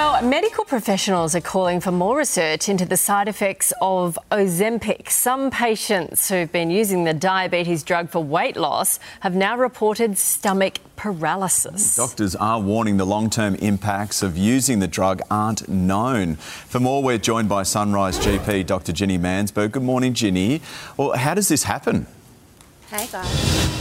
Well, medical professionals are calling for more research into the side effects of Ozempic. Some patients who've been using the diabetes drug for weight loss have now reported stomach paralysis. Doctors are warning the long term impacts of using the drug aren't known. For more, we're joined by Sunrise GP Dr. Ginny Mansberg. Good morning, Ginny. Well, how does this happen? Hey, guys.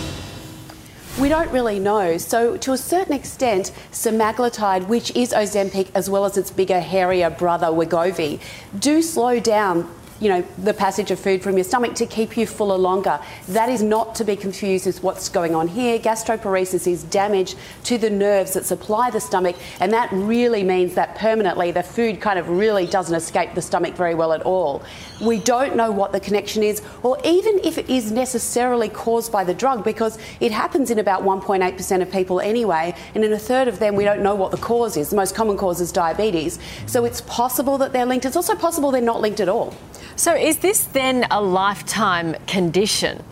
We don't really know. So, to a certain extent, semaglutide, which is Ozempic as well as its bigger, hairier brother Wegovy, do slow down you know, the passage of food from your stomach to keep you fuller longer. That is not to be confused with what's going on here. Gastroparesis is damage to the nerves that supply the stomach, and that really means that permanently the food kind of really doesn't escape the stomach very well at all. We don't know what the connection is, or even if it is necessarily caused by the drug, because it happens in about 1.8% of people anyway, and in a third of them we don't know what the cause is. The most common cause is diabetes. So it's possible that they're linked. It's also possible they're not linked at all. So, is this then a lifetime condition?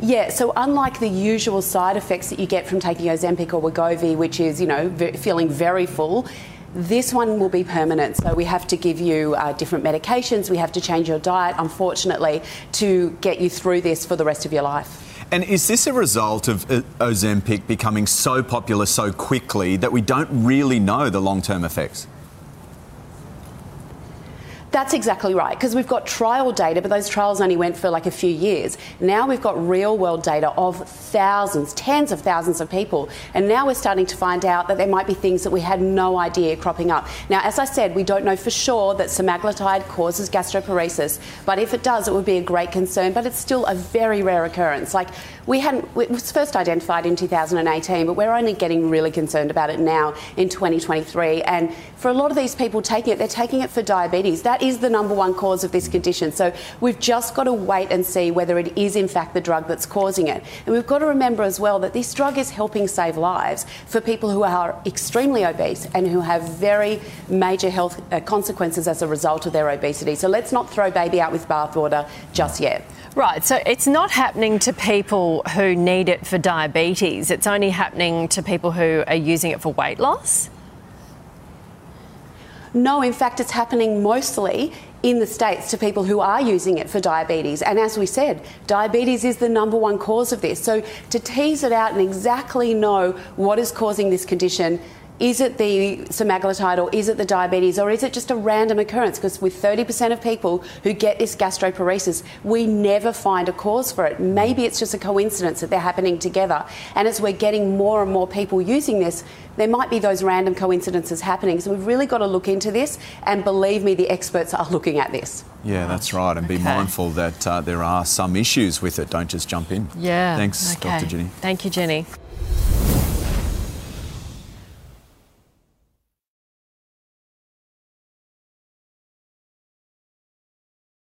Yeah, so unlike the usual side effects that you get from taking Ozempic or Wegovy, which is, you know, feeling very full, this one will be permanent. So we have to give you uh, different medications, we have to change your diet, unfortunately, to get you through this for the rest of your life. And is this a result of uh, Ozempic becoming so popular so quickly that we don't really know the long term effects? That's exactly right, because we've got trial data, but those trials only went for like a few years. Now we've got real world data of thousands, tens of thousands of people, and now we're starting to find out that there might be things that we had no idea cropping up. Now, as I said, we don't know for sure that semaglutide causes gastroparesis, but if it does, it would be a great concern, but it's still a very rare occurrence. Like, we hadn't, it was first identified in 2018, but we're only getting really concerned about it now in 2023. And for a lot of these people taking it, they're taking it for diabetes. That is the number one cause of this condition. So we've just got to wait and see whether it is in fact the drug that's causing it. And we've got to remember as well that this drug is helping save lives for people who are extremely obese and who have very major health uh, consequences as a result of their obesity. So let's not throw baby out with bathwater just yet. Right, so it's not happening to people who need it for diabetes, it's only happening to people who are using it for weight loss? No, in fact, it's happening mostly in the States to people who are using it for diabetes. And as we said, diabetes is the number one cause of this. So to tease it out and exactly know what is causing this condition is it the semaglutide or is it the diabetes or is it just a random occurrence? Because with 30% of people who get this gastroparesis, we never find a cause for it. Maybe it's just a coincidence that they're happening together. And as we're getting more and more people using this, there might be those random coincidences happening. So we've really got to look into this. And believe me, the experts are looking at this. Yeah, that's right. And be mindful that uh, there are some issues with it. Don't just jump in. Yeah. Thanks, okay. Dr. Ginny. Thank you, Ginny.